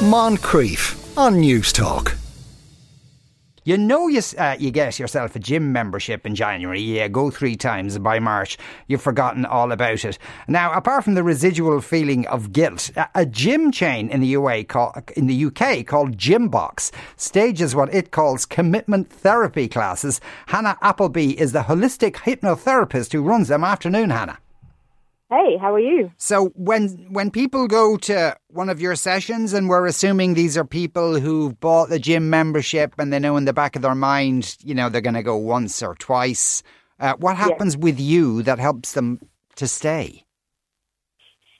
Moncrieff on Newstalk. You know you, uh, you get yourself a gym membership in January. Yeah, go three times by March. You've forgotten all about it. Now, apart from the residual feeling of guilt, a, a gym chain in the UA call, in the UK called Gymbox stages what it calls commitment therapy classes. Hannah Appleby is the holistic hypnotherapist who runs them. Afternoon, Hannah. Hey, how are you? So when when people go to one of your sessions, and we're assuming these are people who've bought the gym membership, and they know in the back of their mind, you know, they're going to go once or twice. Uh, what happens yes. with you that helps them to stay?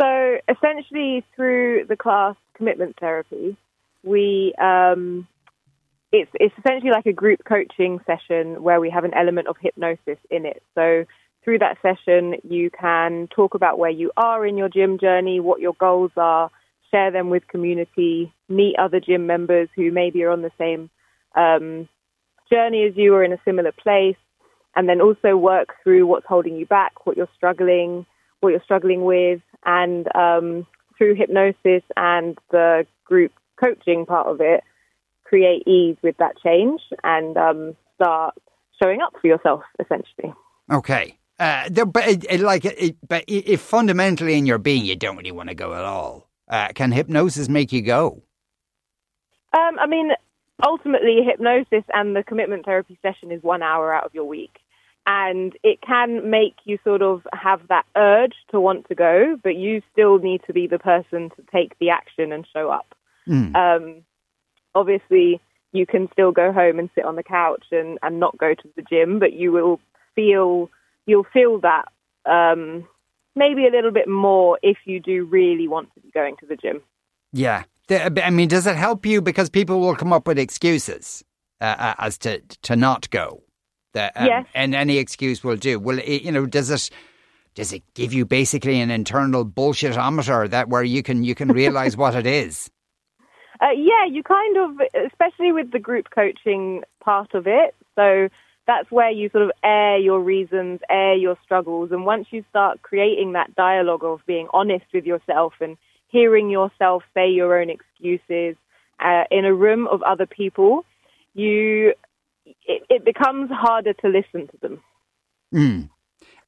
So essentially, through the class commitment therapy, we um, it's it's essentially like a group coaching session where we have an element of hypnosis in it. So through that session, you can talk about where you are in your gym journey, what your goals are, share them with community, meet other gym members who maybe are on the same um, journey as you or in a similar place, and then also work through what's holding you back, what you're struggling, what you're struggling with, and um, through hypnosis and the group coaching part of it, create ease with that change and um, start showing up for yourself, essentially. Okay. Uh, there, but it, it, like, it, but if fundamentally in your being you don't really want to go at all, uh, can hypnosis make you go? Um, I mean, ultimately, hypnosis and the commitment therapy session is one hour out of your week, and it can make you sort of have that urge to want to go, but you still need to be the person to take the action and show up. Mm. Um, obviously, you can still go home and sit on the couch and, and not go to the gym, but you will feel you'll feel that um, maybe a little bit more if you do really want to be going to the gym. Yeah. I mean, does it help you? Because people will come up with excuses uh, uh as to to not go. um, yes. And any excuse will do. Well, it, you know, does it does it give you basically an internal bullshitometer that where you can you can realize what it is? Uh, yeah, you kind of, especially with the group coaching part of it. So that's where you sort of air your reasons, air your struggles. And once you start creating that dialogue of being honest with yourself and hearing yourself say your own excuses uh, in a room of other people, you it, it becomes harder to listen to them. Mm.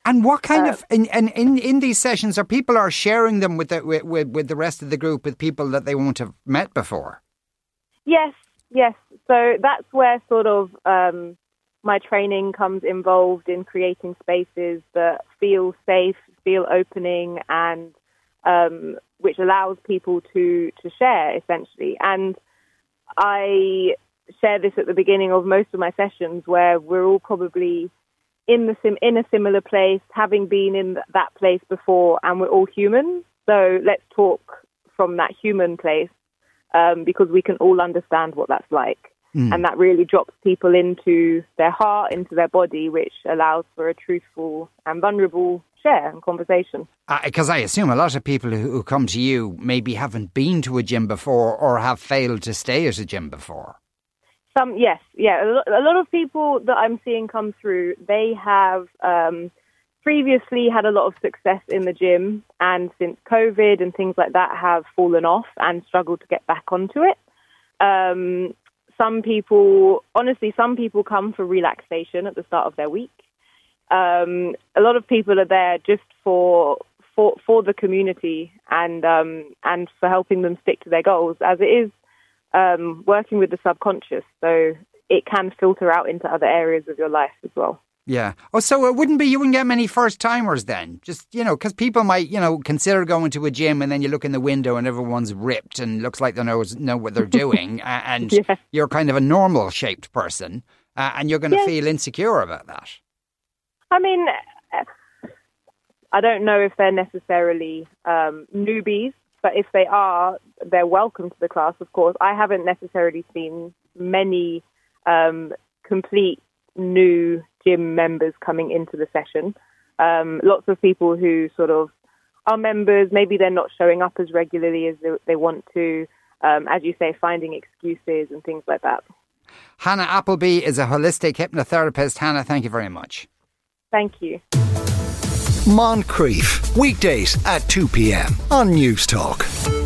And what kind uh, of in, in in in these sessions are people are sharing them with the with, with the rest of the group with people that they won't have met before? Yes, yes. So that's where sort of um, my training comes involved in creating spaces that feel safe, feel opening, and um, which allows people to to share essentially. And I share this at the beginning of most of my sessions, where we're all probably in the sim- in a similar place, having been in that place before, and we're all human. So let's talk from that human place um, because we can all understand what that's like. Mm. And that really drops people into their heart, into their body, which allows for a truthful and vulnerable share and conversation. Because uh, I assume a lot of people who, who come to you maybe haven't been to a gym before or have failed to stay at a gym before. Some, yes, yeah. A lot of people that I'm seeing come through, they have um, previously had a lot of success in the gym, and since COVID and things like that, have fallen off and struggled to get back onto it. Um, some people, honestly, some people come for relaxation at the start of their week. Um, a lot of people are there just for for for the community and um, and for helping them stick to their goals, as it is um, working with the subconscious. So it can filter out into other areas of your life as well. Yeah. Oh, so it wouldn't be you wouldn't get many first timers then. Just you know, because people might you know consider going to a gym and then you look in the window and everyone's ripped and looks like they know know what they're doing, and yeah. you're kind of a normal shaped person, uh, and you're going to yeah. feel insecure about that. I mean, I don't know if they're necessarily um, newbies, but if they are, they're welcome to the class. Of course, I haven't necessarily seen many um, complete new gym members coming into the session. Um, lots of people who sort of are members, maybe they're not showing up as regularly as they, they want to, um, as you say, finding excuses and things like that. Hannah Appleby is a holistic hypnotherapist. Hannah, thank you very much. Thank you. Moncrieff, weekdays at 2 p.m. on Newstalk.